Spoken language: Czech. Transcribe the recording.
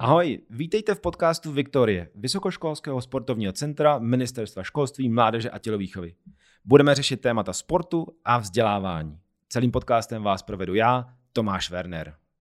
Ahoj, vítejte v podcastu Viktorie, Vysokoškolského sportovního centra Ministerstva školství, mládeže a tělovýchovy. Budeme řešit témata sportu a vzdělávání. Celým podcastem vás provedu já, Tomáš Werner.